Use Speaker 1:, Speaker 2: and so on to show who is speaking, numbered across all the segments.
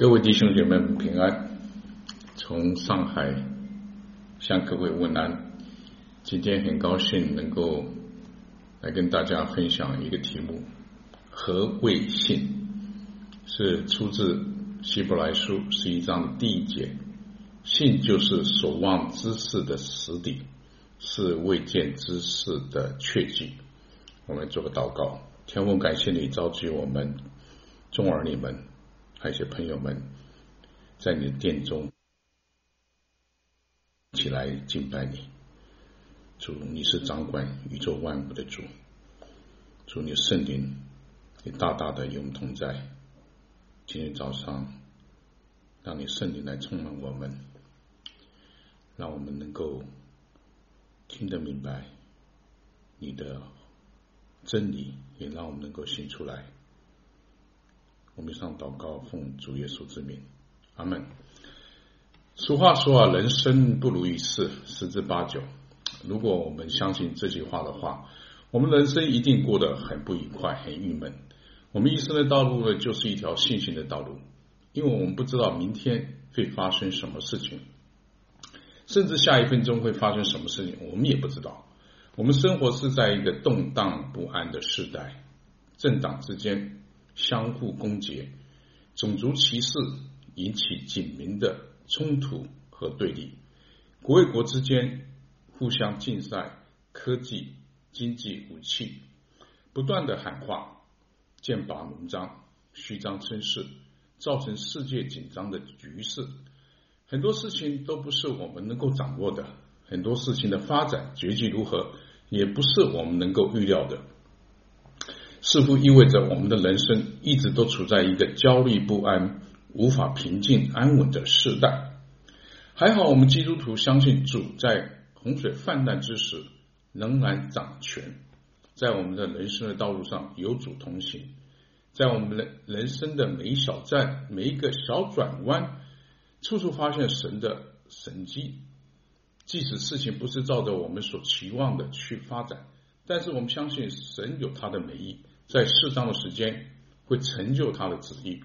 Speaker 1: 各位弟兄姐妹们平安，从上海向各位问安。今天很高兴能够来跟大家分享一个题目：何谓信？是出自希伯来书十一章第一节。信就是所望之事的实底，是未见之事的确据。我们做个祷告，天父感谢你召集我们众儿女们。还有些朋友们在你的殿中起来敬拜你，主，你是掌管宇宙万物的主，主，你圣灵也大大的与我们同在。今天早上，让你圣灵来充满我们，让我们能够听得明白你的真理，也让我们能够行出来。我们上祷告，奉主耶稣之名，阿门。俗话说啊，人生不如意事十之八九。如果我们相信这句话的话，我们人生一定过得很不愉快、很郁闷。我们一生的道路呢，就是一条信心的道路，因为我们不知道明天会发生什么事情，甚至下一分钟会发生什么事情，我们也不知道。我们生活是在一个动荡不安的时代，政党之间。相互攻讦，种族歧视引起警民的冲突和对立，国与国之间互相竞赛，科技、经济、武器不断的喊话，剑拔弩张，虚张声势，造成世界紧张的局势。很多事情都不是我们能够掌握的，很多事情的发展结局如何，也不是我们能够预料的。似乎意味着我们的人生一直都处在一个焦虑不安、无法平静安稳的时代。还好，我们基督徒相信主在洪水泛滥之时仍然掌权，在我们的人生的道路上有主同行，在我们的人生的每一小站、每一个小转弯，处处发现神的神迹。即使事情不是照着我们所期望的去发展，但是我们相信神有他的美意。在适当的时间会成就他的旨意。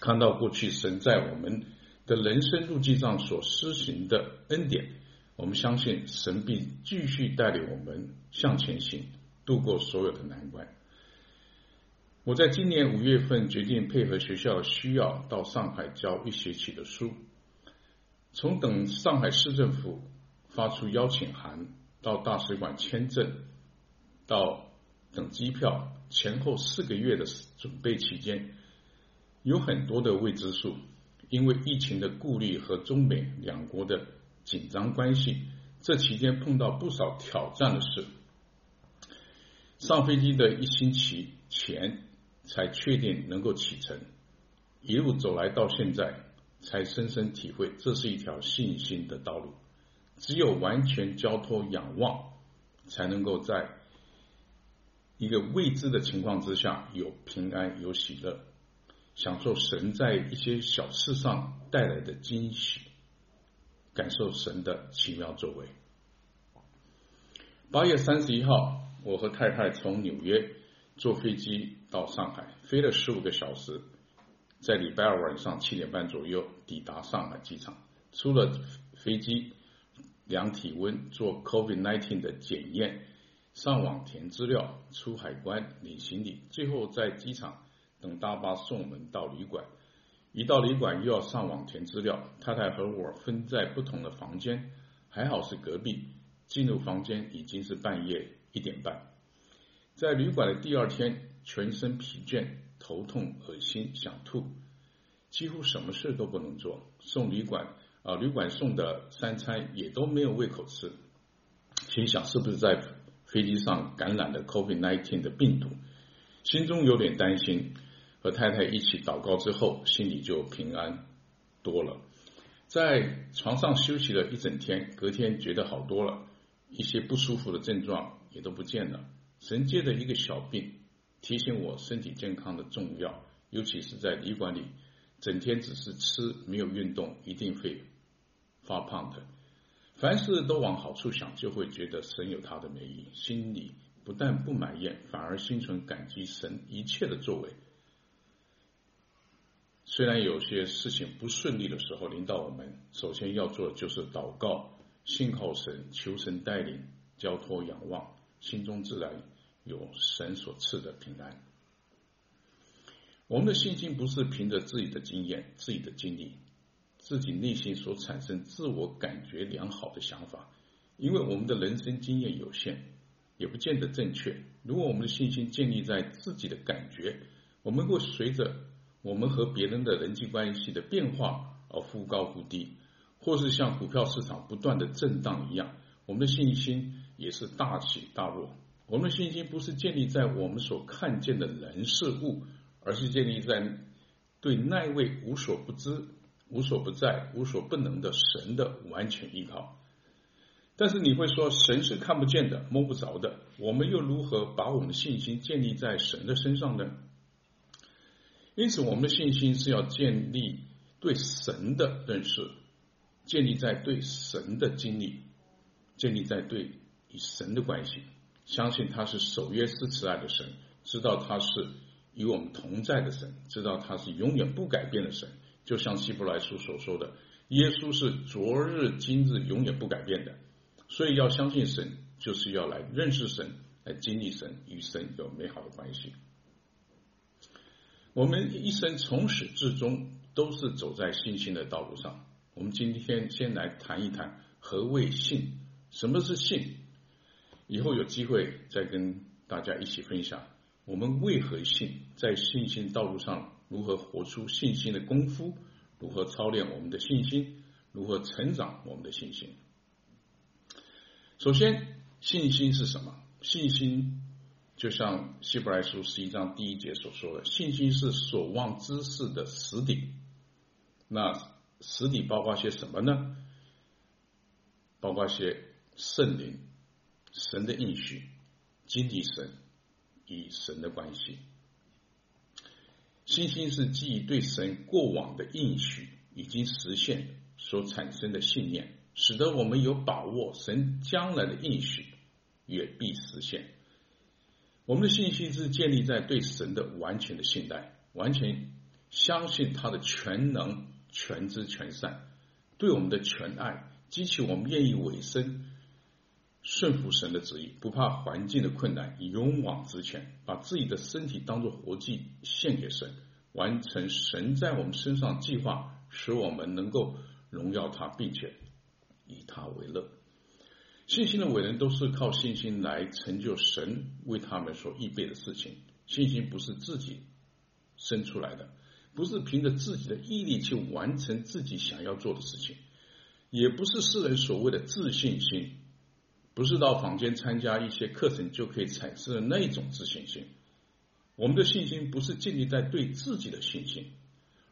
Speaker 1: 看到过去神在我们的人生路径上所施行的恩典，我们相信神必继续带领我们向前行，度过所有的难关。我在今年五月份决定配合学校需要，到上海教一学期的书。从等上海市政府发出邀请函，到大使馆签证，到等机票前后四个月的准备期间，有很多的未知数，因为疫情的顾虑和中美两国的紧张关系，这期间碰到不少挑战的事。上飞机的一星期前才确定能够启程，一路走来到现在，才深深体会这是一条信心的道路，只有完全交托仰望，才能够在。一个未知的情况之下，有平安，有喜乐，享受神在一些小事上带来的惊喜，感受神的奇妙作为。八月三十一号，我和太太从纽约坐飞机到上海，飞了十五个小时，在礼拜二晚上七点半左右抵达上海机场。出了飞机，量体温，做 COVID-19 的检验。上网填资料，出海关领行李，最后在机场等大巴送我们到旅馆。一到旅馆又要上网填资料，太太和我分在不同的房间，还好是隔壁。进入房间已经是半夜一点半。在旅馆的第二天，全身疲倦、头痛、恶心、想吐，几乎什么事都不能做。送旅馆啊，旅馆送的三餐也都没有胃口吃。心想是不是在飞机上感染了 COVID-19 的病毒，心中有点担心。和太太一起祷告之后，心里就平安多了。在床上休息了一整天，隔天觉得好多了，一些不舒服的症状也都不见了。神借的一个小病，提醒我身体健康的重要，尤其是在旅馆里，整天只是吃没有运动，一定会发胖的。凡事都往好处想，就会觉得神有他的美意，心里不但不埋怨，反而心存感激神一切的作为。虽然有些事情不顺利的时候，临到我们，首先要做的就是祷告，信靠神，求神带领，交托仰望，心中自然有神所赐的平安。我们的信心不是凭着自己的经验、自己的经历、自己内心所产生自我感觉良好的想法，因为我们的人生经验有限，也不见得正确。如果我们的信心建立在自己的感觉，我们会随着我们和别人的人际关系的变化而忽高忽低，或是像股票市场不断的震荡一样，我们的信心也是大起大落。我们的信心不是建立在我们所看见的人事物，而是建立在对那位无所不知、无所不在、无所不能的神的完全依靠。但是你会说，神是看不见的、摸不着的，我们又如何把我们的信心建立在神的身上呢？因此，我们的信心是要建立对神的认识，建立在对神的经历，建立在对与神的关系，相信他是守约施慈爱的神，知道他是与我们同在的神，知道他是永远不改变的神。就像希伯来书所说的，耶稣是昨日、今日永远不改变的。所以，要相信神，就是要来认识神，来经历神，与神有美好的关系。我们一生从始至终都是走在信心的道路上。我们今天先来谈一谈何谓信，什么是信？以后有机会再跟大家一起分享我们为何信，在信心道路上如何活出信心的功夫，如何操练我们的信心，如何成长我们的信心。首先，信心是什么？信心。就像希伯来书十一章第一节所说的，信心是所望之事的实底。那实底包括些什么呢？包括些圣灵、神的应许、经历神与神的关系。信心是基于对神过往的应许已经实现所产生的信念，使得我们有把握神将来的应许也必实现。我们的信心是建立在对神的完全的信赖，完全相信他的全能、全知、全善，对我们的全爱，激起我们愿意委身、顺服神的旨意，不怕环境的困难，勇往直前，把自己的身体当作活祭献给神，完成神在我们身上计划，使我们能够荣耀他，并且以他为乐。信心的伟人都是靠信心来成就神为他们所预备的事情。信心不是自己生出来的，不是凭着自己的毅力去完成自己想要做的事情，也不是世人所谓的自信心，不是到坊间参加一些课程就可以产生的那种自信心。我们的信心不是建立在对自己的信心，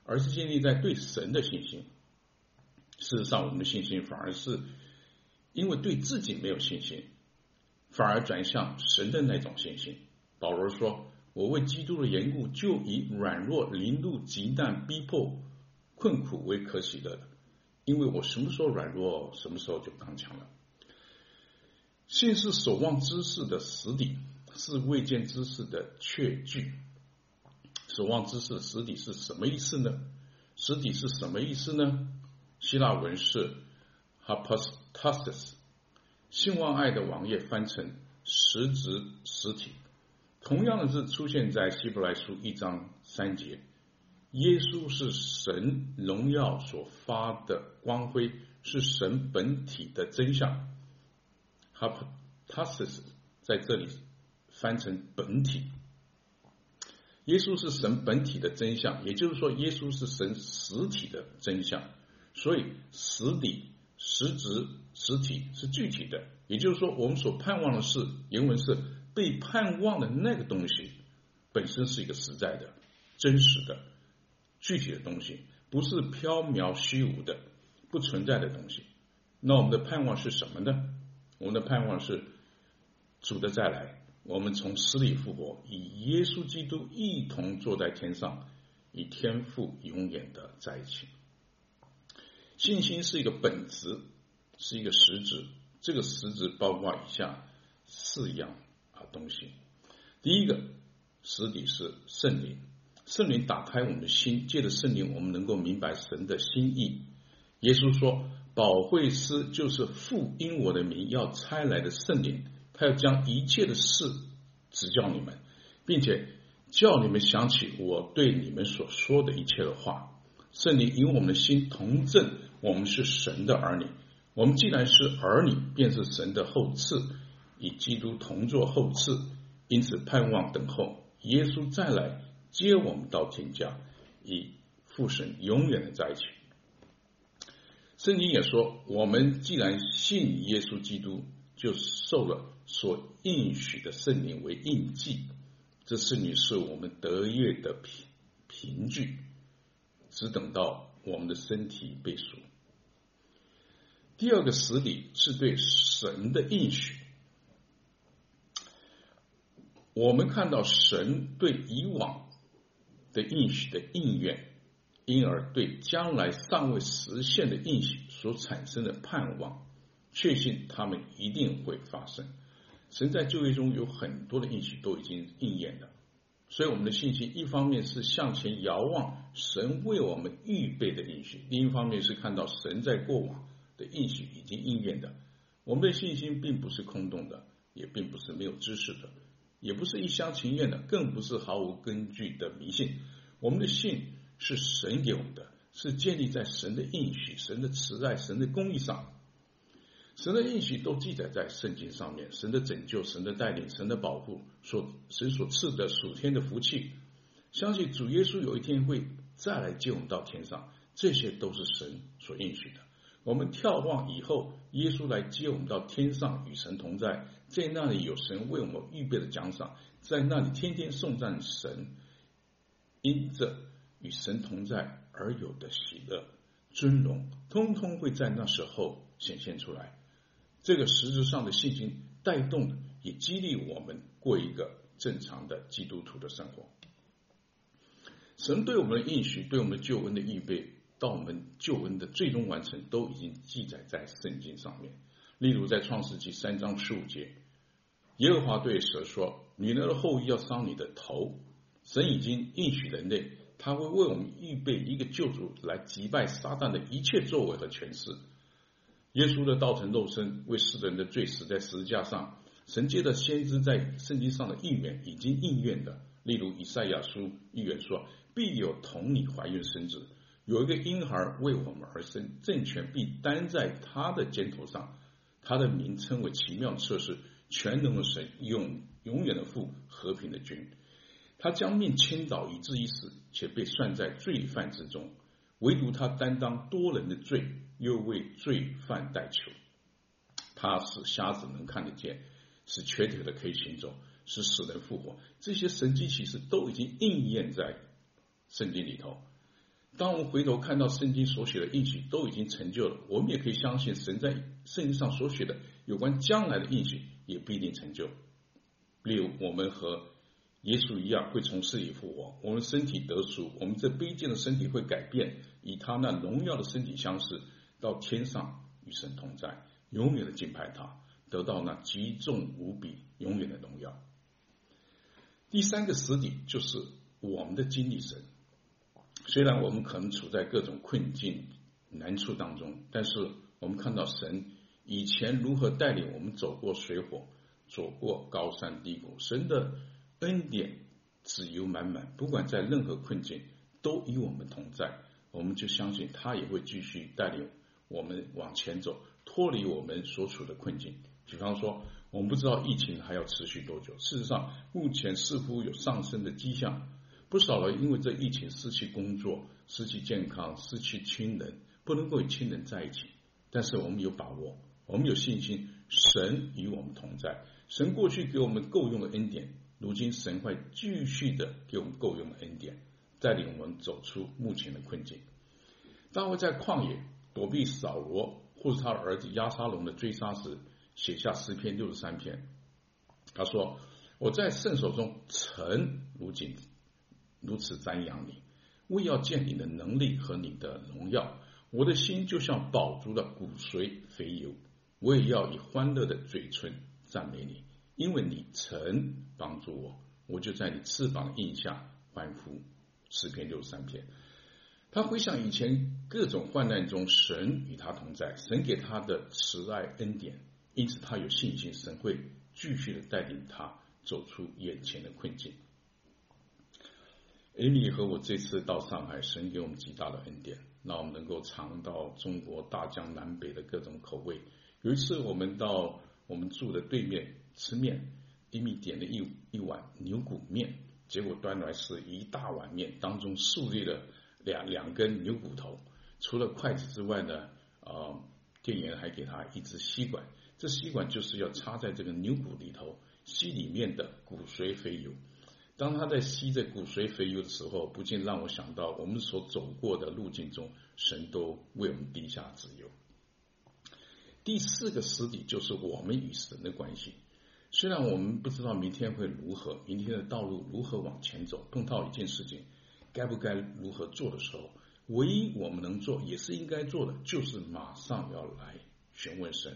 Speaker 1: 而是建立在对神的信心。事实上，我们的信心反而是。因为对自己没有信心，反而转向神的那种信心。保罗说：“我为基督的缘故，就以软弱、凌辱、急难、逼迫、困苦为可喜的，因为我什么时候软弱，什么时候就刚强了。”信是守望之事的实底，是未见之事的确据。守望之事的实底是什么意思呢？实底是什么意思呢？希腊文是 hapostasis，信望爱的网页翻成实质实体，同样的字出现在希伯来书一章三节。耶稣是神荣耀所发的光辉，是神本体的真相。Hypostasis 在这里翻成本体，耶稣是神本体的真相，也就是说，耶稣是神实体的真相。所以实底。实质实体是具体的，也就是说，我们所盼望的是原文是被盼望的那个东西本身是一个实在的、真实的、具体的东西，不是飘渺虚无的、不存在的东西。那我们的盼望是什么呢？我们的盼望是主的再来，我们从死里复活，与耶稣基督一同坐在天上，与天父永远的在一起。信心是一个本质，是一个实质。这个实质包括以下四样啊东西。第一个实体是圣灵，圣灵打开我们的心，借着圣灵，我们能够明白神的心意。耶稣说：“保惠师就是父因我的名要差来的圣灵，他要将一切的事指教你们，并且叫你们想起我对你们所说的一切的话。圣灵与我们的心同证，我们是神的儿女。我们既然是儿女，便是神的后嗣，与基督同作后嗣，因此盼望等候耶稣再来。”接我们到天家，与父神永远的在一起。圣经也说，我们既然信耶稣基督，就受了所应许的圣灵为印记。这圣灵是我们得业的凭凭据，只等到我们的身体被赎。第二个实底是对神的应许。我们看到神对以往。的应许的应愿，因而对将来尚未实现的应许所产生的盼望，确信他们一定会发生。神在旧约中有很多的应许都已经应验了，所以我们的信心一方面是向前遥望神为我们预备的应许，另一方面是看到神在过往的应许已经应验的。我们的信心并不是空洞的，也并不是没有知识的。也不是一厢情愿的，更不是毫无根据的迷信。我们的信是神给我们的，是建立在神的应许、神的慈爱、神的公义上。神的应许都记载在圣经上面，神的拯救、神的带领、神的保护，所神所赐的属天的福气。相信主耶稣有一天会再来接我们到天上，这些都是神所应许的。我们眺望以后，耶稣来接我们到天上，与神同在，在那里有神为我们预备的奖赏，在那里天天颂赞神，因着与神同在而有的喜乐、尊荣，通通会在那时候显现出来。这个实质上的信心带动，也激励我们过一个正常的基督徒的生活。神对我们的应许，对我们救恩的预备。到我们救恩的最终完成，都已经记载在圣经上面。例如在创世纪三章十五节，耶和华对蛇说：“女人的后裔要伤你的头。”神已经应许人类，他会为我们预备一个救主来击败撒旦的一切作为和权势。耶稣的道成肉身，为世人的罪死在十字架上。神接着先知在圣经上的预言已经应验的，例如以赛亚书预言说：“必有童女怀孕生子。”有一个婴孩为我们而生，政权必担在他的肩头上，他的名称为奇妙策士，全能的神，永永远的父，和平的君。他将命倾倒，以至一死，且被算在罪犯之中。唯独他担当多人的罪，又为罪犯代求。他使瞎子能看得见，使瘸腿的可以行走，使死人复活。这些神迹奇事都已经应验在圣经里头。当我们回头看到圣经所写的应许都已经成就了，我们也可以相信神在圣经上所写的有关将来的应许也不一定成就。例如，我们和耶稣一样会从死里复活，我们身体得赎，我们这卑贱的身体会改变，与他那荣耀的身体相似，到天上与神同在，永远的敬拜他，得到那极重无比、永远的荣耀。第三个实底就是我们的经历神。虽然我们可能处在各种困境、难处当中，但是我们看到神以前如何带领我们走过水火，走过高山低谷，神的恩典自由满满，不管在任何困境都与我们同在，我们就相信他也会继续带领我们往前走，脱离我们所处的困境。比方说，我们不知道疫情还要持续多久，事实上目前似乎有上升的迹象。不少人因为这疫情失去工作、失去健康、失去亲人，不能够与亲人在一起。但是我们有把握，我们有信心，神与我们同在。神过去给我们够用的恩典，如今神会继续的给我们够用的恩典，带领我们走出目前的困境。大卫在旷野躲避扫罗或是他的儿子押沙龙的追杀时，写下诗篇六十三篇。他说：“我在圣手中曾如今。”如此瞻仰你，为要见你的能力和你的荣耀，我的心就像饱足的骨髓肥油。我也要以欢乐的嘴唇赞美你，因为你曾帮助我，我就在你翅膀印下欢呼诗篇六十三篇。他回想以前各种患难中，神与他同在，神给他的慈爱恩典，因此他有信心，神会继续的带领他走出眼前的困境。艾米和我这次到上海，神给我们极大的恩典，让我们能够尝到中国大江南北的各种口味。有一次，我们到我们住的对面吃面，艾米点了一一碗牛骨面，结果端来是一大碗面，当中竖立了两两根牛骨头。除了筷子之外呢，呃，店员还给他一支吸管，这吸管就是要插在这个牛骨里头，吸里面的骨髓肥油。当他在吸着骨髓肥油的时候，不禁让我想到我们所走过的路径中，神都为我们定下旨意。第四个实体就是我们与神的关系。虽然我们不知道明天会如何，明天的道路如何往前走，碰到一件事情该不该如何做的时候，唯一我们能做也是应该做的，就是马上要来询问神。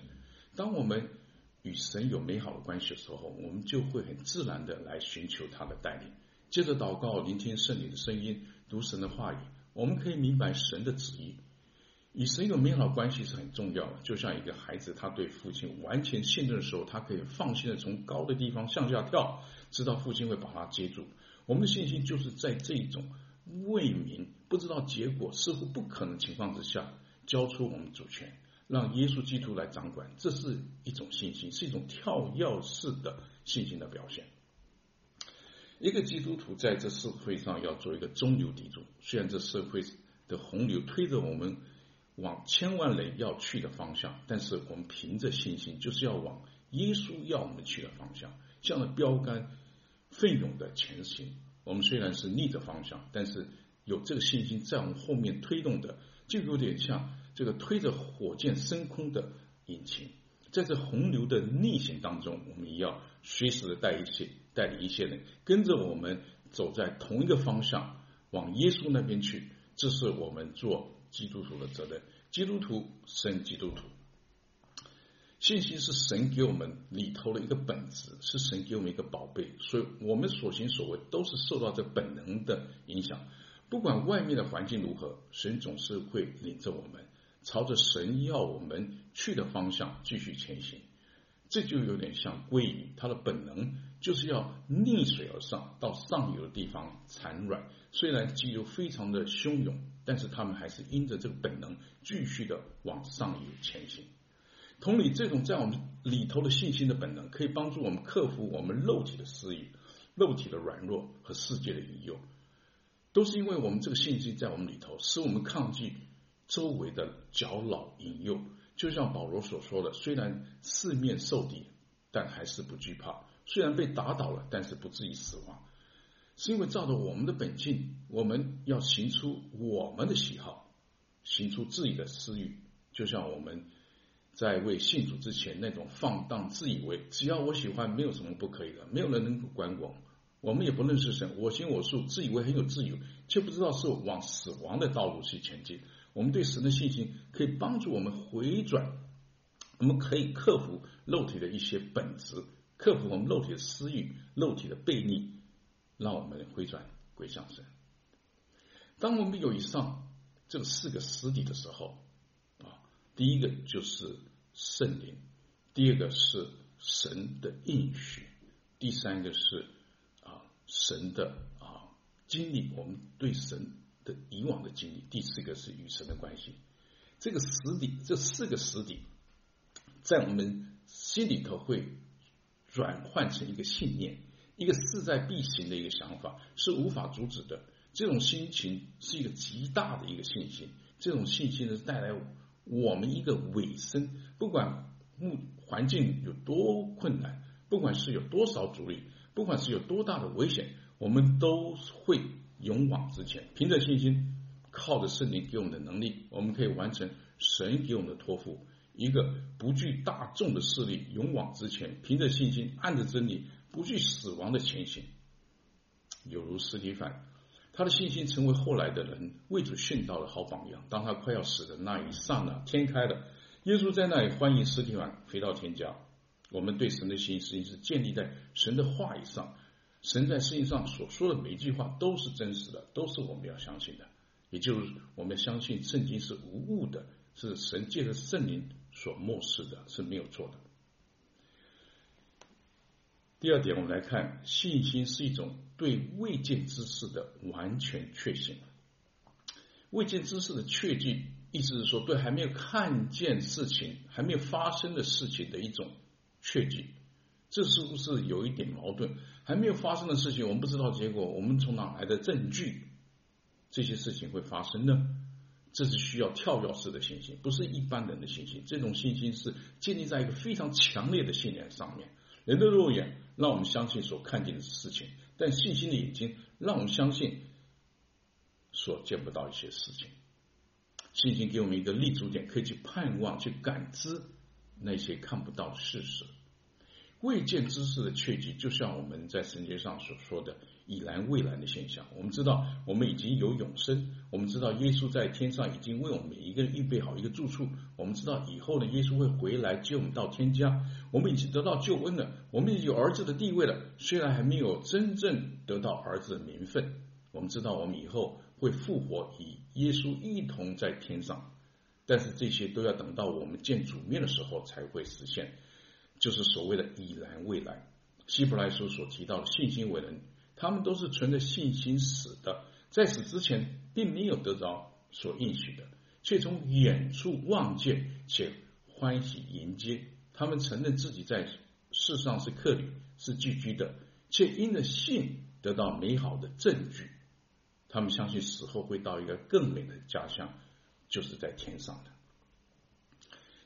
Speaker 1: 当我们与神有美好的关系的时候，我们就会很自然的来寻求他的带领，接着祷告，聆听圣灵的声音，读神的话语，我们可以明白神的旨意。与神有美好关系是很重要的，就像一个孩子，他对父亲完全信任的时候，他可以放心的从高的地方向下跳，知道父亲会把他接住。我们的信心就是在这种未明、不知道结果、似乎不可能情况之下，交出我们主权。让耶稣基督来掌管，这是一种信心，是一种跳跃式的信心的表现。一个基督徒在这社会上要做一个中流砥柱，虽然这社会的洪流推着我们往千万人要去的方向，但是我们凭着信心，就是要往耶稣要我们去的方向，向着标杆奋勇的前行。我们虽然是逆着方向，但是有这个信心在我们后面推动的，就有点像。这个推着火箭升空的引擎，在这洪流的逆行当中，我们要随时的带一些带领一些人跟着我们走在同一个方向，往耶稣那边去。这是我们做基督徒的责任。基督徒生基督徒，信心是神给我们里头的一个本质，是神给我们一个宝贝，所以我们所行所为都是受到这本能的影响。不管外面的环境如何，神总是会领着我们。朝着神要我们去的方向继续前行，这就有点像鲑鱼，它的本能就是要逆水而上，到上游的地方产卵。虽然激流非常的汹涌，但是他们还是因着这个本能继续的往上游前行。同理，这种在我们里头的信心的本能，可以帮助我们克服我们肉体的私欲、肉体的软弱和世界的引诱，都是因为我们这个信心在我们里头，使我们抗拒。周围的搅扰引诱，就像保罗所说的：“虽然四面受敌，但还是不惧怕；虽然被打倒了，但是不至于死亡。”是因为照着我们的本性，我们要行出我们的喜好，行出自己的私欲。就像我们在为信主之前那种放荡、自以为只要我喜欢，没有什么不可以的，没有人能够管我。我们也不认识神，我行我素，自以为很有自由，却不知道是往死亡的道路去前进。我们对神的信心可以帮助我们回转，我们可以克服肉体的一些本质，克服我们肉体的私欲、肉体的悖逆，让我们回转归向神。当我们有以上这四个实底的时候，啊，第一个就是圣灵，第二个是神的应许，第三个是啊神的啊经历，我们对神。的以往的经历，第四个是与神的关系。这个实底，这四个实底，在我们心里头会转换成一个信念，一个势在必行的一个想法，是无法阻止的。这种心情是一个极大的一个信心，这种信心呢，带来我们一个尾声。不管目环境有多困难，不管是有多少阻力，不管是有多大的危险，我们都会。勇往直前，凭着信心，靠着圣灵给我们的能力，我们可以完成神给我们的托付。一个不惧大众的势力，勇往直前，凭着信心，按着真理，不惧死亡的前行。有如司提反，他的信心成为后来的人为主殉道的好榜样。当他快要死的那一刹那，天开了，耶稣在那里欢迎司提反回到天家。我们对神的信心是建立在神的话语上。神在圣经上所说的每一句话都是真实的，都是我们要相信的。也就是我们相信圣经是无误的，是神借着圣灵所默示的，是没有错的。第二点，我们来看，信心是一种对未见之事的完全确信。未见之事的确据，意思是说，对还没有看见事情、还没有发生的事情的一种确据。这是不是有一点矛盾？还没有发生的事情，我们不知道结果，我们从哪来的证据？这些事情会发生呢？这是需要跳跃式的信心，不是一般人的信心。这种信心是建立在一个非常强烈的信念上面。人的肉眼让我们相信所看见的事情，但信心的眼睛让我们相信。所见不到一些事情，信心给我们一个立足点，可以去盼望、去感知那些看不到的事实。未见之事的确据，就像我们在圣经上所说的已然未然的现象。我们知道，我们已经有永生；我们知道，耶稣在天上已经为我们每一个人预备好一个住处；我们知道，以后呢，耶稣会回来接我们到天家。我们已经得到救恩了，我们已经有儿子的地位了，虽然还没有真正得到儿子的名分。我们知道，我们以后。会复活，与耶稣一同在天上，但是这些都要等到我们见主面的时候才会实现，就是所谓的已然未来。希伯来书所提到的信心为人，他们都是存着信心死的，在死之前并没有得着所应许的，却从远处望见，且欢喜迎接。他们承认自己在世上是客旅，是寄居的，却因着信得到美好的证据。他们相信死后会到一个更美的家乡，就是在天上的。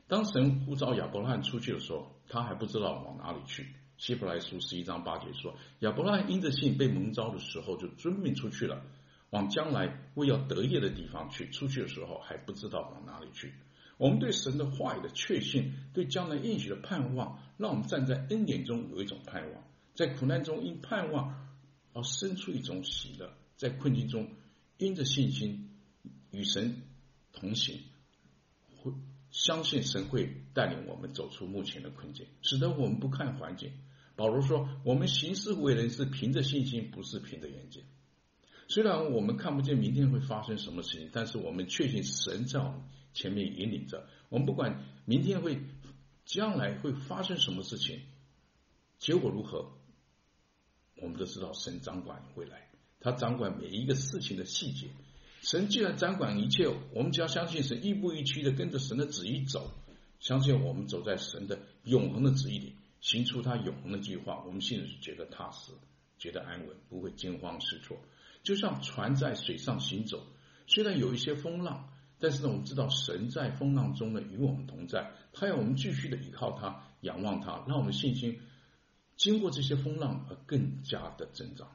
Speaker 1: 当神呼召亚伯拉罕出去的时候，他还不知道往哪里去。希伯来书十一章八节说，亚伯拉因着信被蒙召的时候，就遵命出去了，往将来为要得业的地方去。出去的时候还不知道往哪里去。我们对神的话语的确信，对将来应许的盼望，让我们站在恩典中有一种盼望，在苦难中因盼望而生出一种喜乐。在困境中，因着信心与神同行，会相信神会带领我们走出目前的困境，使得我们不看环境。保罗说：“我们行事为人是凭着信心，不是凭着眼睛。虽然我们看不见明天会发生什么事情，但是我们确信神在我们前面引领着。我们不管明天会、将来会发生什么事情，结果如何，我们都知道神掌管未来。”他掌管每一个事情的细节，神既然掌管一切，我们只要相信神，亦步亦趋的跟着神的旨意走，相信我们走在神的永恒的旨意里，行出他永恒的计划，我们心里是觉得踏实，觉得安稳，不会惊慌失措。就像船在水上行走，虽然有一些风浪，但是呢，我们知道神在风浪中呢与我们同在，他要我们继续的依靠他，仰望他，让我们信心经过这些风浪而更加的增长。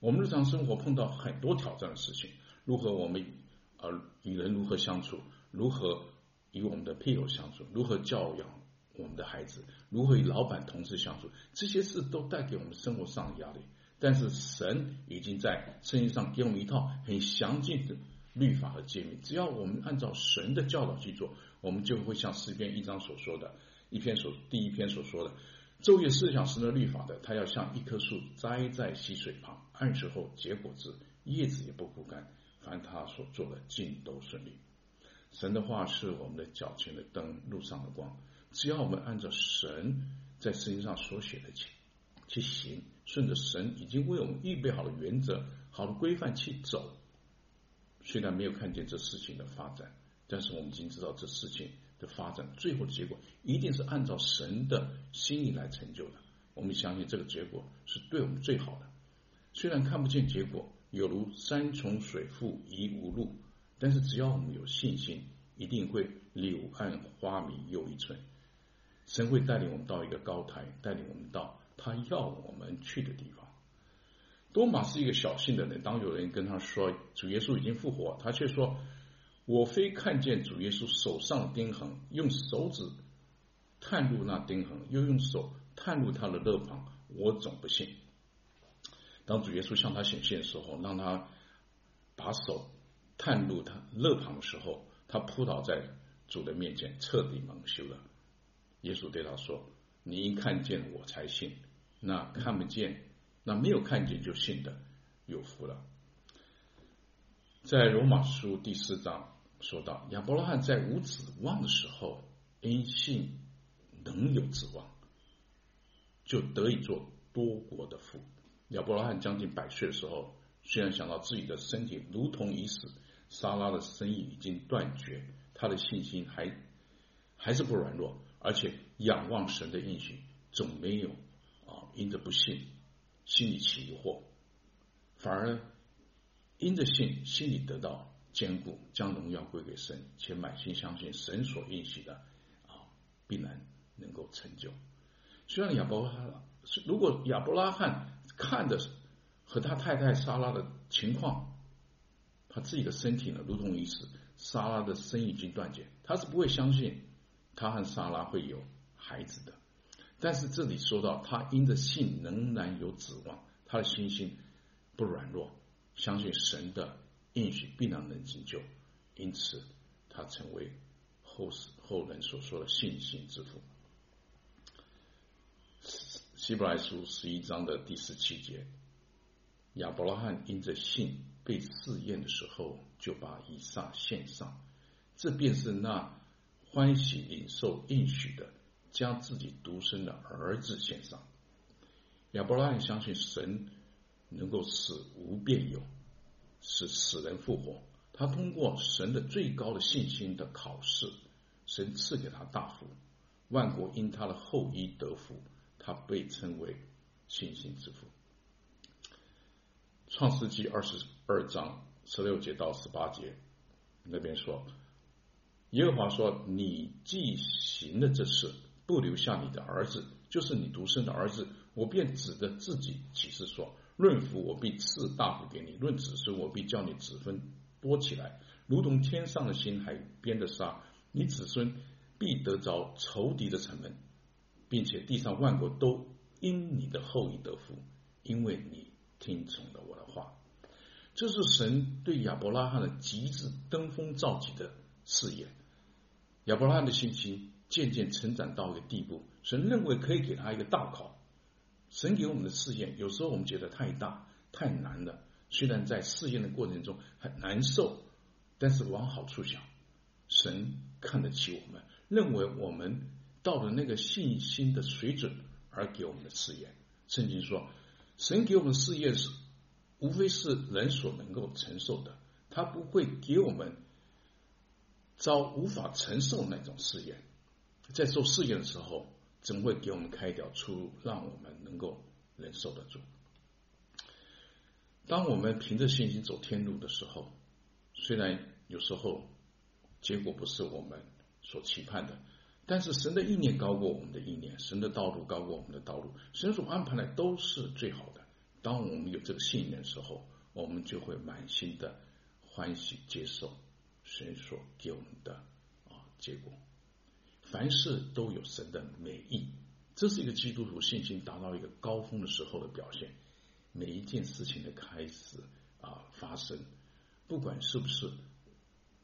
Speaker 1: 我们日常生活碰到很多挑战的事情，如何我们呃与人如何相处，如何与我们的配偶相处，如何教养我们的孩子，如何与老板同事相处，这些事都带给我们生活上的压力。但是神已经在圣经上给我们一套很详尽的律法和诫命，只要我们按照神的教导去做，我们就会像诗篇一章所说的，一篇所第一篇所说的。昼夜思想神的律法的，他要像一棵树栽在溪水旁，按时候结果子，叶子也不枯干。凡他所做的，尽都顺利。神的话是我们的脚前的灯，路上的光。只要我们按照神在圣经上所写的去去行，顺着神已经为我们预备好的原则、好的规范去走，虽然没有看见这事情的发展，但是我们已经知道这事情。的发展，最后的结果一定是按照神的心意来成就的。我们相信这个结果是对我们最好的。虽然看不见结果，有如山重水复疑无路，但是只要我们有信心，一定会柳暗花明又一村。神会带领我们到一个高台，带领我们到他要我们去的地方。多马是一个小信的人，当有人跟他说主耶稣已经复活，他却说。我非看见主耶稣手上钉痕，用手指探入那钉痕，又用手探入他的肋旁，我总不信。当主耶稣向他显现的时候，让他把手探入他肋旁的时候，他扑倒在主的面前，彻底蒙羞了。耶稣对他说：“你一看见我才信，那看不见那没有看见就信的有福了。在罗马书第四章说到，亚伯拉罕在无指望的时候，因信能有指望，就得以做多国的父。亚伯拉罕将近百岁的时候，虽然想到自己的身体如同已死，撒拉的生意已经断绝，他的信心还还是不软弱，而且仰望神的应许，总没有啊因着不信心里起疑惑，反而因着信心里得到坚固，将荣耀归给神，且满心相信神所应许的啊必然能够成就。虽然亚伯拉罕，如果亚伯拉罕看的和他太太撒拉的情况，他自己的身体呢如同已死，撒拉的身已经断绝，他是不会相信他和撒拉会有孩子的。但是这里说到，他因着信仍然有指望，他的信心不软弱，相信神的应许必然能成就，因此他成为后世后人所说的信心之父。希伯来书十一章的第十七节，亚伯拉罕因着信被试验的时候，就把以撒献上，这便是那欢喜领受应许的，将自己独生的儿子献上。亚伯拉罕相信神能够使无变有，使死人复活。他通过神的最高的信心的考试，神赐给他大福，万国因他的后裔得福。他被称为信心之父。创世纪二十二章十六节到十八节那边说，耶和华说：“你既行了这事，不留下你的儿子，就是你独生的儿子，我便指着自己起誓说：论福，我必赐大福给你；论子孙，我必叫你子孙多起来，如同天上的星，海边的沙。你子孙必得着仇敌的城门。”并且地上万国都因你的后裔得福，因为你听从了我的话。这是神对亚伯拉罕的极致登峰造极的誓言。亚伯拉罕的信心渐渐成长到一个地步，神认为可以给他一个大考。神给我们的试验，有时候我们觉得太大太难了。虽然在试验的过程中很难受，但是往好处想，神看得起我们，认为我们。到了那个信心的水准而给我们的试验，圣经说，神给我们的试验是无非是人所能够承受的，他不会给我们遭无法承受那种试验。在受试验的时候，总会给我们开一条出路，让我们能够忍受得住。当我们凭着信心走天路的时候，虽然有时候结果不是我们所期盼的。但是神的意念高过我们的意念，神的道路高过我们的道路，神所安排的都是最好的。当我们有这个信念的时候，我们就会满心的欢喜接受神所给我们的啊结果。凡事都有神的美意，这是一个基督徒信心达到一个高峰的时候的表现。每一件事情的开始啊发生，不管是不是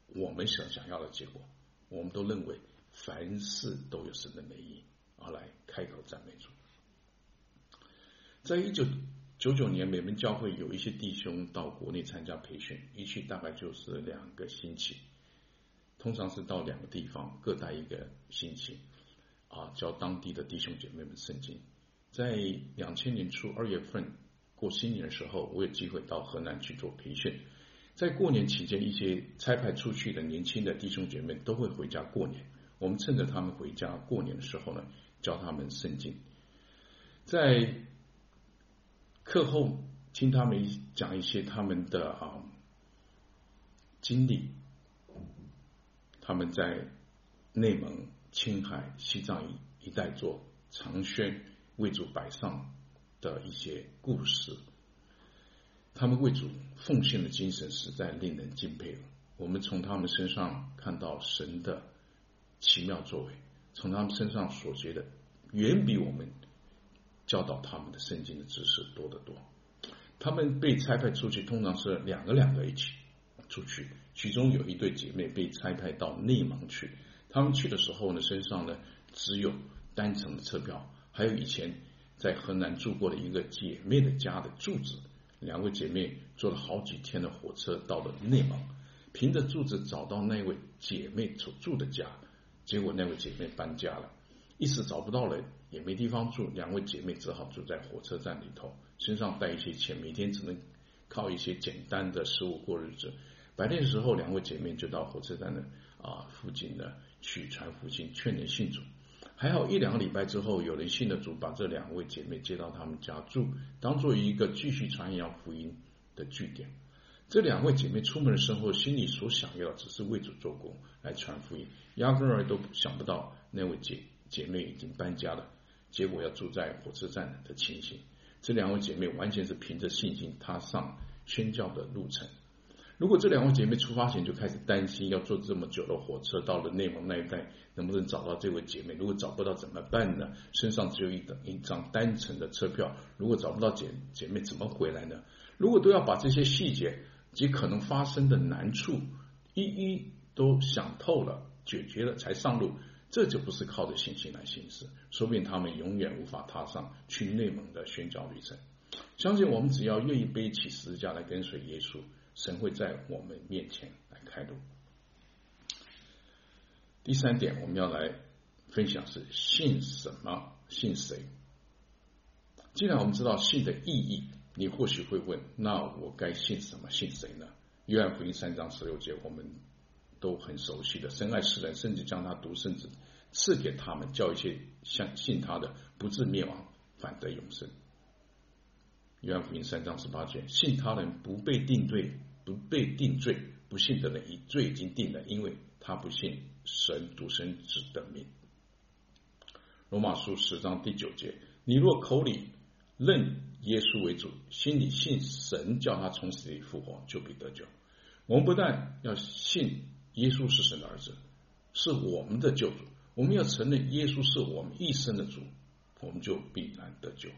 Speaker 1: 我们想想要的结果，我们都认为。凡事都有神的美意，而来开口赞美主。在一九九九年，美门教会有一些弟兄到国内参加培训，一去大概就是两个星期，通常是到两个地方各待一个星期，啊，教当地的弟兄姐妹们圣经。在两千年初二月份过新年的时候，我有机会到河南去做培训。在过年期间，一些差派出去的年轻的弟兄姐妹都会回家过年。我们趁着他们回家过年的时候呢，教他们圣经。在课后听他们讲一些他们的啊经历，他们在内蒙、青海、西藏一一带做长宣为主摆上的一些故事，他们为主奉献的精神实在令人敬佩。我们从他们身上看到神的。奇妙作为，从他们身上所学的，远比我们教导他们的圣经的知识多得多。他们被差派出去，通常是两个两个一起出去。其中有一对姐妹被差派到内蒙去，他们去的时候呢，身上呢只有单程的车票，还有以前在河南住过的一个姐妹的家的住址。两位姐妹坐了好几天的火车到了内蒙，凭着住址找到那位姐妹所住的家，结果那位姐妹搬家了，一时找不到人，也没地方住，两位姐妹只好住在火车站里头，身上带一些钱，每天只能靠一些简单的食物过日子。白天的时候，两位姐妹就到火车站的啊附近的去传福音，劝人信主。还好一两个礼拜之后，有人信了主，把这两位姐妹接到他们家住，当做一个继续传扬福音的据点。这两位姐妹出门的时候，心里所想要只是为主做工，来传福音，压根儿都想不到那位姐姐妹已经搬家了，结果要住在火车站的情形。这两位姐妹完全是凭着信心踏上宣教的路程。如果这两位姐妹出发前就开始担心要坐这么久的火车到了内蒙那一带，能不能找到这位姐妹？如果找不到怎么办呢？身上只有一张一张单程的车票，如果找不到姐姐妹怎么回来呢？如果都要把这些细节及可能发生的难处一一都想透了、解决了才上路，这就不是靠着信心来行事，说不定他们永远无法踏上去内蒙的宣教旅程。相信我们只要愿意背起十字架来跟随耶稣。神会在我们面前来开路。第三点，我们要来分享是信什么，信谁。既然我们知道信的意义，你或许会问：那我该信什么，信谁呢？约翰福音三章十六节，我们都很熟悉的。深爱世人，甚至将他独生子赐给他们，叫一些相信他的不至灭亡，反得永生。约翰福音三章十八节，信他人不被定罪。不被定罪，不信的人已罪已经定了，因为他不信神独生子的命。罗马书十章第九节：你若口里认耶稣为主，心里信神叫他从死里复活，就必得救。我们不但要信耶稣是神的儿子，是我们的救主，我们要承认耶稣是我们一生的主，我们就必然得救。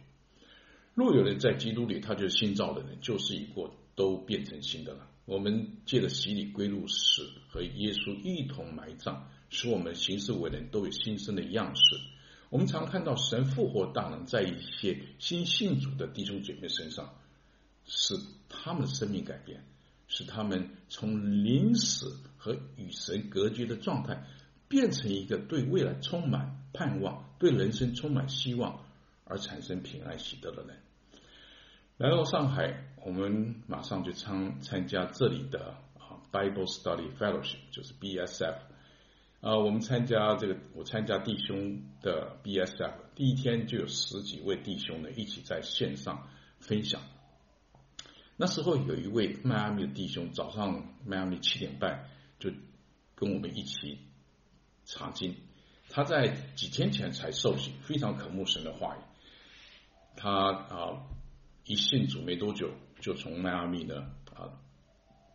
Speaker 1: 若有人在基督里，他就是新造的人，旧事已过。都变成新的了。我们借着洗礼归入死，和耶稣一同埋葬，使我们行事为人都有新生的样式。我们常看到神复活大能在一些新信主的弟兄姐妹身上，使他们的生命改变，使他们从临死和与神隔绝的状态，变成一个对未来充满盼望、对人生充满希望而产生平安喜乐的人。来到上海，我们马上就参参加这里的啊 Bible Study Fellowship，就是 BSF。啊，我们参加这个，我参加弟兄的 BSF，第一天就有十几位弟兄呢一起在线上分享。那时候有一位迈阿密的弟兄，早上迈阿密七点半就跟我们一起查经。他在几天前才受洗，非常渴慕神的话语。他啊。一信主没多久，就从迈阿密呢啊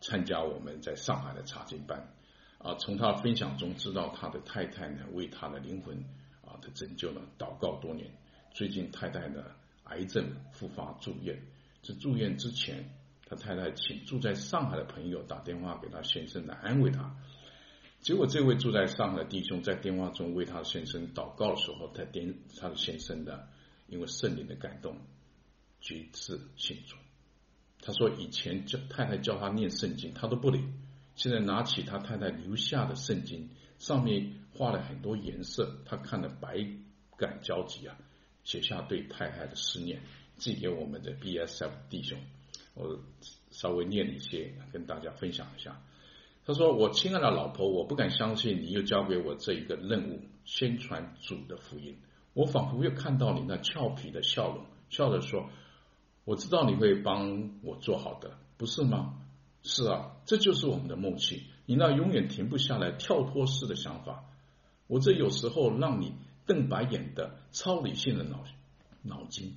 Speaker 1: 参加我们在上海的查经班啊。从他分享中知道，他的太太呢为他的灵魂啊的拯救呢祷告多年。最近太太呢癌症复发住院，在住院之前，他太太请住在上海的朋友打电话给他先生来安慰他。结果这位住在上海的弟兄在电话中为他先生祷告的时候，他点他的先生的因为圣灵的感动。决志信主，他说以前叫太太叫他念圣经，他都不领。现在拿起他太太留下的圣经，上面画了很多颜色，他看了百感交集啊，写下对太太的思念，寄给我们的 BSF 弟兄。我稍微念一些，跟大家分享一下。他说：“我亲爱的老婆，我不敢相信你又交给我这一个任务，宣传主的福音。我仿佛又看到你那俏皮的笑容，笑着说。”我知道你会帮我做好的，不是吗？是啊，这就是我们的默契。你那永远停不下来、跳脱式的想法，我这有时候让你瞪白眼的超理性的脑脑筋，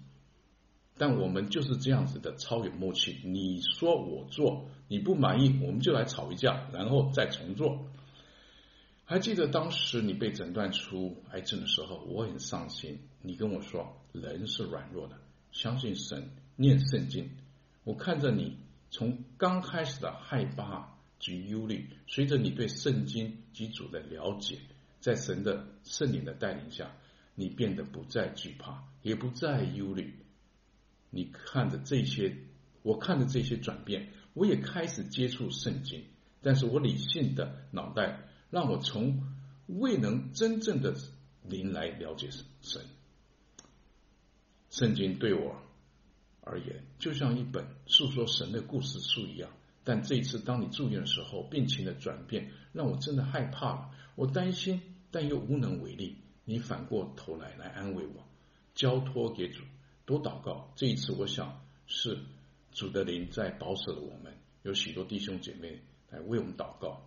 Speaker 1: 但我们就是这样子的超有默契。你说我做，你不满意，我们就来吵一架，然后再重做。还记得当时你被诊断出癌症的时候，我很伤心。你跟我说，人是软弱的，相信神。念圣经，我看着你从刚开始的害怕及忧虑，随着你对圣经及主的了解，在神的圣灵的带领下，你变得不再惧怕，也不再忧虑。你看着这些，我看着这些转变，我也开始接触圣经。但是我理性的脑袋让我从未能真正的灵来了解神。圣经对我而言，就像一本诉说神的故事书一样。但这一次，当你住院的时候，病情的转变让我真的害怕了。我担心，但又无能为力。你反过头来来安慰我，交托给主，多祷告。这一次，我想是主的灵在保守了我们。有许多弟兄姐妹来为我们祷告。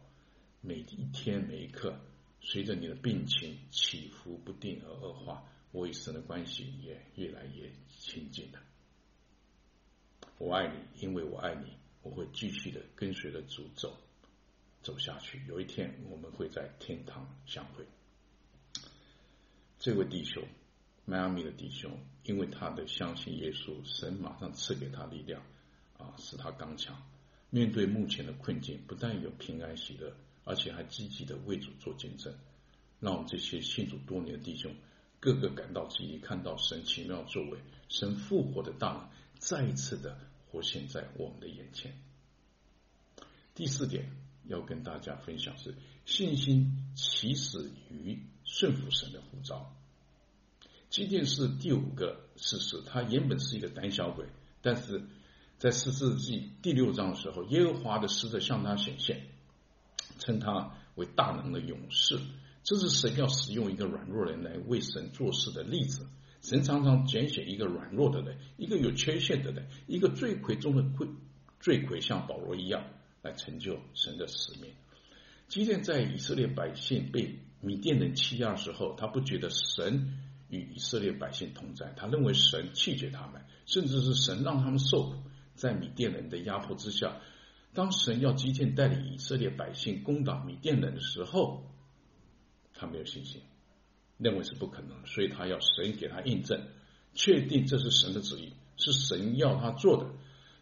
Speaker 1: 每一天每一刻，随着你的病情起伏不定而恶化，我与神的关系也越来越亲近了。我爱你，因为我爱你。我会继续的跟随着主走，走下去。有一天，我们会在天堂相会。这位弟兄，迈阿密的弟兄，因为他的相信耶稣，神马上赐给他力量，啊，使他刚强。面对目前的困境，不但有平安喜乐，而且还积极的为主做见证，让我们这些信主多年的弟兄，个个感到激励，看到神奇妙作为，神复活的大能，再一次的。活现在我们的眼前。第四点要跟大家分享是信心起始于顺服神的呼召。基甸是第五个士师，他原本是一个胆小鬼，但是在士师记第六章的时候，耶和华的使者向他显现，称他为大能的勇士。这是神要使用一个软弱人来为神做事的例子。神常常拣选一个软弱的人，一个有缺陷的人，一个罪魁中的罪罪魁，像保罗一样，来成就神的使命。基甸在以色列百姓被米甸人欺压的时候，他不觉得神与以色列百姓同在，他认为神弃绝他们，甚至是神让他们受苦。在米甸人的压迫之下，当神要基甸带领以色列百姓攻打米甸人的时候，他没有信心。认为是不可能，所以他要神给他印证，确定这是神的旨意，是神要他做的。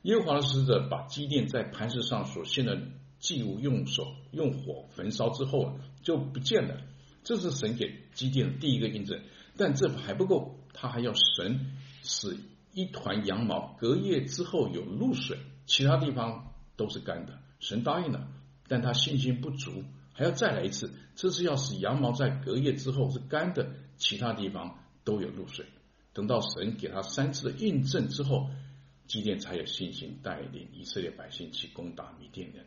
Speaker 1: 耶和华使者把基甸在磐石上所献的祭物用手用火焚烧之后就不见了，这是神给基甸的第一个印证。但这还不够，他还要神使一团羊毛隔夜之后有露水，其他地方都是干的。神答应了，但他信心不足。还要再来一次，这是要使羊毛在隔夜之后是干的，其他地方都有露水。等到神给他三次的印证之后，基甸才有信心带领以色列百姓去攻打米甸人。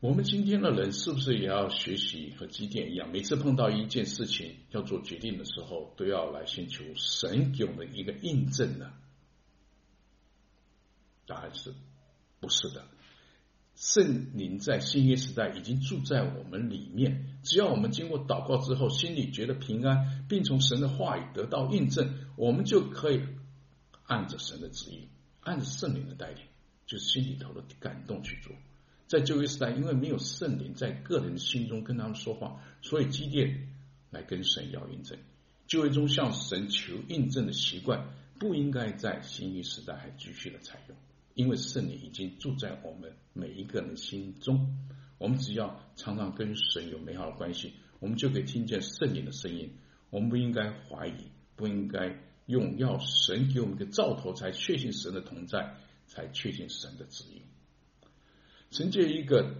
Speaker 1: 我们今天的人是不是也要学习和基甸一样，每次碰到一件事情要做决定的时候，都要来寻求神给我们一个印证呢？答案是不是的。圣灵在新约时代已经住在我们里面，只要我们经过祷告之后，心里觉得平安，并从神的话语得到印证，我们就可以按着神的旨意，按着圣灵的带领，就是心里头的感动去做。在旧约时代，因为没有圣灵在个人心中跟他们说话，所以基甸来跟神要印证。旧约中向神求印证的习惯，不应该在新约时代还继续的采用。因为圣灵已经住在我们每一个人心中，我们只要常常跟神有美好的关系，我们就可以听见圣灵的声音。我们不应该怀疑，不应该用要神给我们一个兆头才确信神的同在，才确信神的旨意。神借一个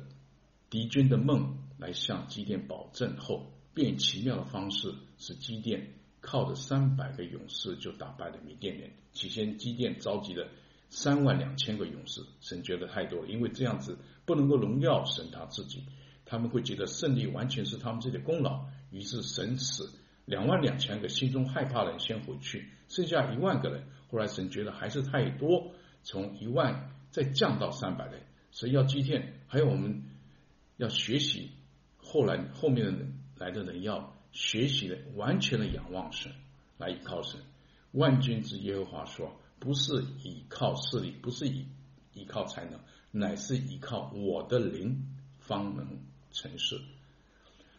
Speaker 1: 敌军的梦来向基甸保证后，便以奇妙的方式使基甸靠着三百个勇士就打败了米甸人。起先基甸召集了。三万两千个勇士，神觉得太多了，因为这样子不能够荣耀神他自己，他们会觉得胜利完全是他们自己的功劳。于是神使两万两千个心中害怕的人先回去，剩下一万个人。后来神觉得还是太多，从一万再降到三百人。神要基甸，还有我们要学习。后来后面的人来的人要学习的完全的仰望神，来依靠神。万军之耶和华说。不是依靠势力，不是依依靠才能，乃是依靠我的灵，方能成事。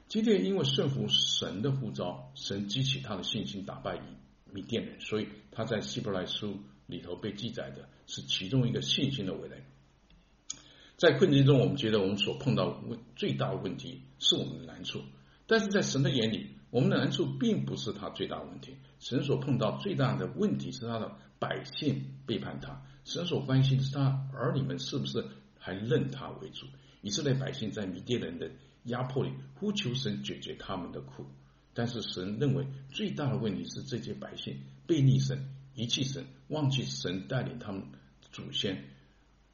Speaker 1: 基甸因为顺服神的呼召，神激起他的信心，打败米甸人，所以他在希伯来书里头被记载的是其中一个信心的伟人。在困境中，我们觉得我们所碰到问最大的问题是我们的难处，但是在神的眼里，我们的难处并不是他最大的问题。神所碰到最大的问题是他的百姓背叛他。神所关心的是他儿女们是不是还认他为主。以色列百姓在米甸人的压迫里呼求神解决他们的苦，但是神认为最大的问题是这些百姓背逆神、遗弃神、忘记神带领他们祖先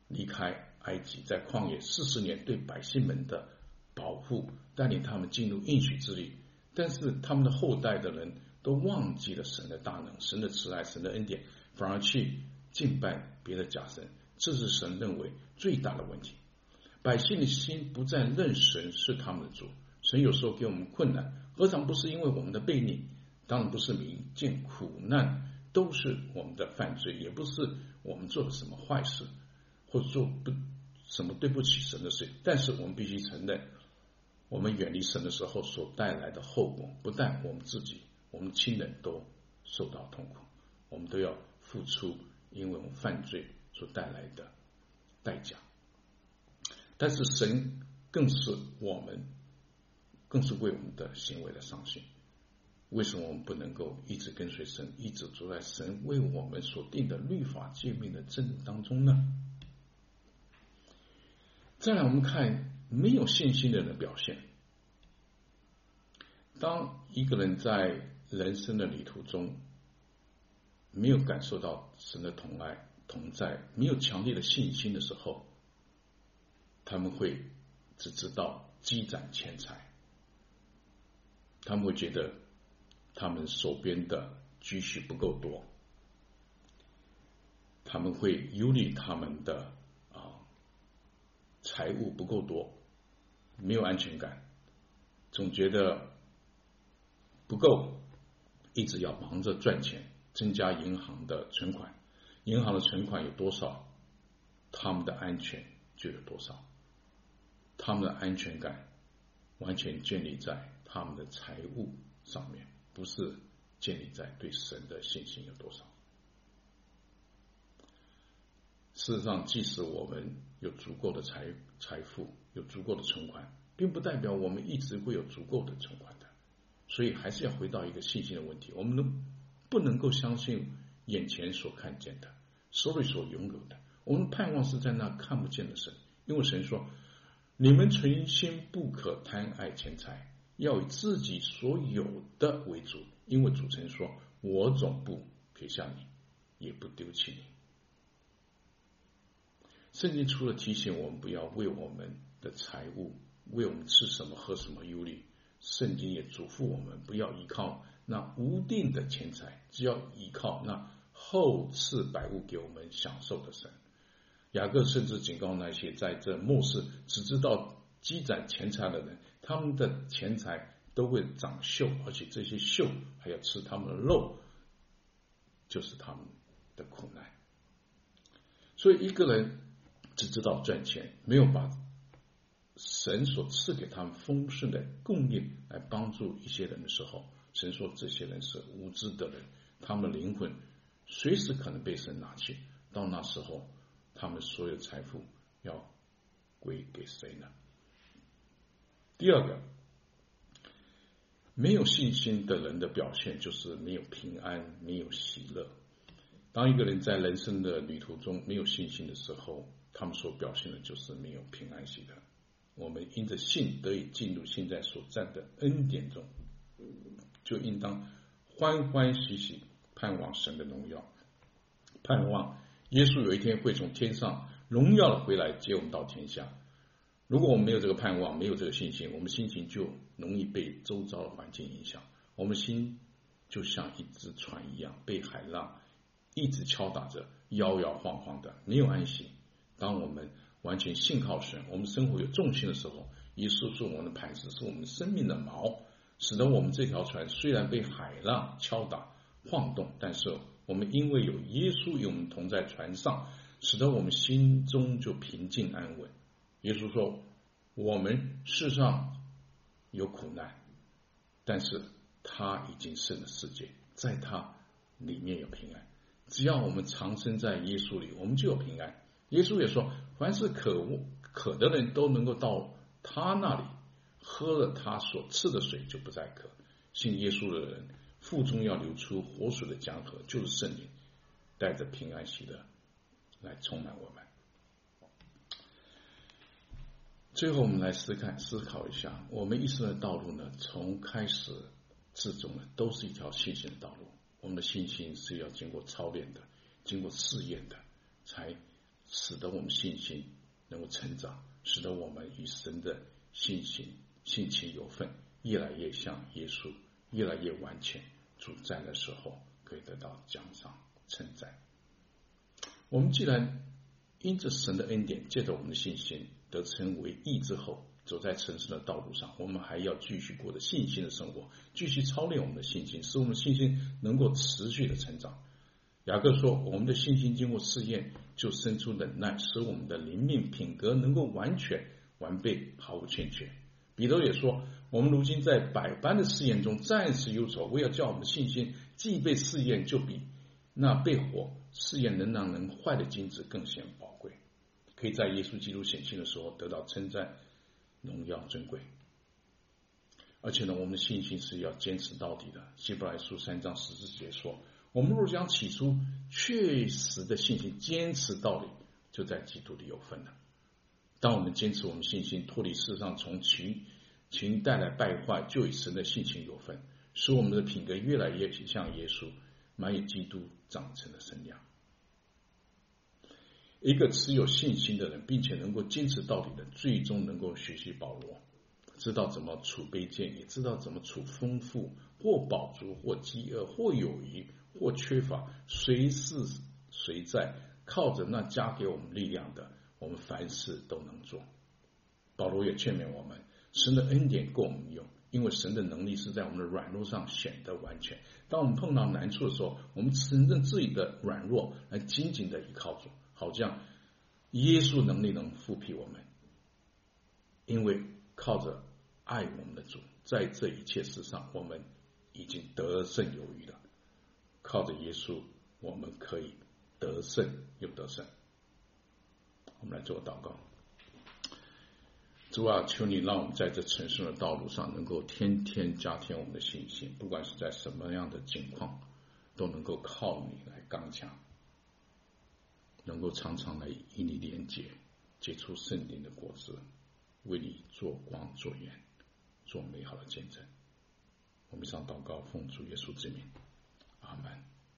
Speaker 1: 离开埃及，在旷野四十年对百姓们的保护，带领他们进入应许之地。但是他们的后代的人都忘记了神的大能、神的慈爱、神的恩典，反而去敬拜别的假神，这是神认为最大的问题。百姓的心不再认神是他们的主，神有时候给我们困难，何尝不是因为我们的悖逆？当然不是每一件苦难都是我们的犯罪，也不是我们做了什么坏事，或做不什么对不起神的事。但是我们必须承认。我们远离神的时候所带来的后果，不但我们自己，我们亲人都受到痛苦，我们都要付出，因为我们犯罪所带来的代价。但是神更是我们，更是为我们的行为的伤心。为什么我们不能够一直跟随神，一直走在神为我们所定的律法诫命的正当中呢？再来，我们看。没有信心的人的表现。当一个人在人生的旅途中没有感受到神的同爱同在，没有强烈的信心的时候，他们会只知道积攒钱财，他们会觉得他们手边的积蓄不够多，他们会忧虑他们的财物不够多。没有安全感，总觉得不够，一直要忙着赚钱，增加银行的存款。银行的存款有多少，他们的安全就有多少。他们的安全感完全建立在他们的财务上面，不是建立在对神的信心有多少。事实上，即使我们有足够的财财富，有足够的存款，并不代表我们一直会有足够的存款的。所以，还是要回到一个信心的问题：我们能不能够相信眼前所看见的、手里所拥有的？我们盼望是在那看不见的神，因为神说：“你们存心不可贪爱钱财，要以自己所有的为主。”因为主神说：“我总不撇下你，也不丢弃你。”圣经除了提醒我们不要为我们的财物、为我们吃什么喝什么忧虑，圣经也嘱咐我们不要依靠那无定的钱财，只要依靠那厚赐百物给我们享受的神。雅各甚至警告那些在这末世只知道积攒钱财的人，他们的钱财都会长锈，而且这些锈还要吃他们的肉，就是他们的苦难。所以一个人。只知道赚钱，没有把神所赐给他们丰盛的供应来帮助一些人的时候，神说这些人是无知的人，他们灵魂随时可能被神拿去。到那时候，他们所有财富要归给谁呢？第二个，没有信心的人的表现就是没有平安，没有喜乐。当一个人在人生的旅途中没有信心的时候，他们所表现的就是没有平安喜乐。我们因着信得以进入现在所占的恩典中，就应当欢欢喜喜盼望神的荣耀，盼望耶稣有一天会从天上荣耀的回来接我们到天下。如果我们没有这个盼望，没有这个信心，我们心情就容易被周遭的环境影响。我们心就像一只船一样，被海浪一直敲打着，摇摇晃晃的，没有安息。当我们完全信靠神，我们生活有重心的时候，耶稣是我们的磐石，是我们生命的锚，使得我们这条船虽然被海浪敲打晃动，但是我们因为有耶稣与我们同在船上，使得我们心中就平静安稳。耶稣说：“我们世上有苦难，但是他已经胜了世界，在他里面有平安。只要我们长生在耶稣里，我们就有平安。”耶稣也说：“凡是渴渴的人都能够到他那里，喝了他所赐的水，就不再渴。信耶稣的人腹中要流出活水的江河，就是圣灵带着平安喜乐来充满我们。最后，我们来思考思考一下，我们一生的道路呢，从开始至终呢，都是一条信心的道路。我们的信心是要经过操练的，经过试验的，才使得我们信心能够成长，使得我们与神的信心性情有份，越来越像耶稣，越来越完全。主在的时候，可以得到奖赏称赞。我们既然因着神的恩典，借着我们的信心得称为义之后，走在成圣的道路上，我们还要继续过着信心的生活，继续操练我们的信心，使我们信心能够持续的成长。雅各说：“我们的信心经过试验，就生出忍耐，使我们的灵命品格能够完全完备，毫无欠缺。”彼得也说：“我们如今在百般的试验中暂时忧愁，为要叫我们信心既被试验，就比那被火试验能让人坏的金子更显宝贵，可以在耶稣基督显现的时候得到称赞、荣耀、尊贵。而且呢，我们的信心是要坚持到底的。希伯来书三章十四节说：“我们若将起初确实的信心坚持到底，就在基督里有份了。当我们坚持我们信心脱离世上从情情带来败坏，就与神的性情有份，使我们的品格越来越像耶稣。”满以基督长成的身量，一个持有信心的人，并且能够坚持到底的，最终能够学习保罗，知道怎么处卑贱，也知道怎么处丰富，或饱足，或饥饿，或有余，或缺乏，随是随在，靠着那加给我们力量的，我们凡事都能做。保罗也劝勉我们，神的恩典够我们用。因为神的能力是在我们的软弱上显得完全。当我们碰到难处的时候，我们承认自己的软弱，来紧紧的依靠主，好像耶稣能力能复辟我们。因为靠着爱我们的主，在这一切事上，我们已经得胜有余了。靠着耶稣，我们可以得胜又得胜。我们来做祷告。主啊，求你让我们在这成圣的道路上，能够天天加添我们的信心，不管是在什么样的境况，都能够靠你来刚强，能够常常来与你连结，结出圣灵的果子，为你做光做盐，做美好的见证。我们上祷告，奉主耶稣之名，阿门。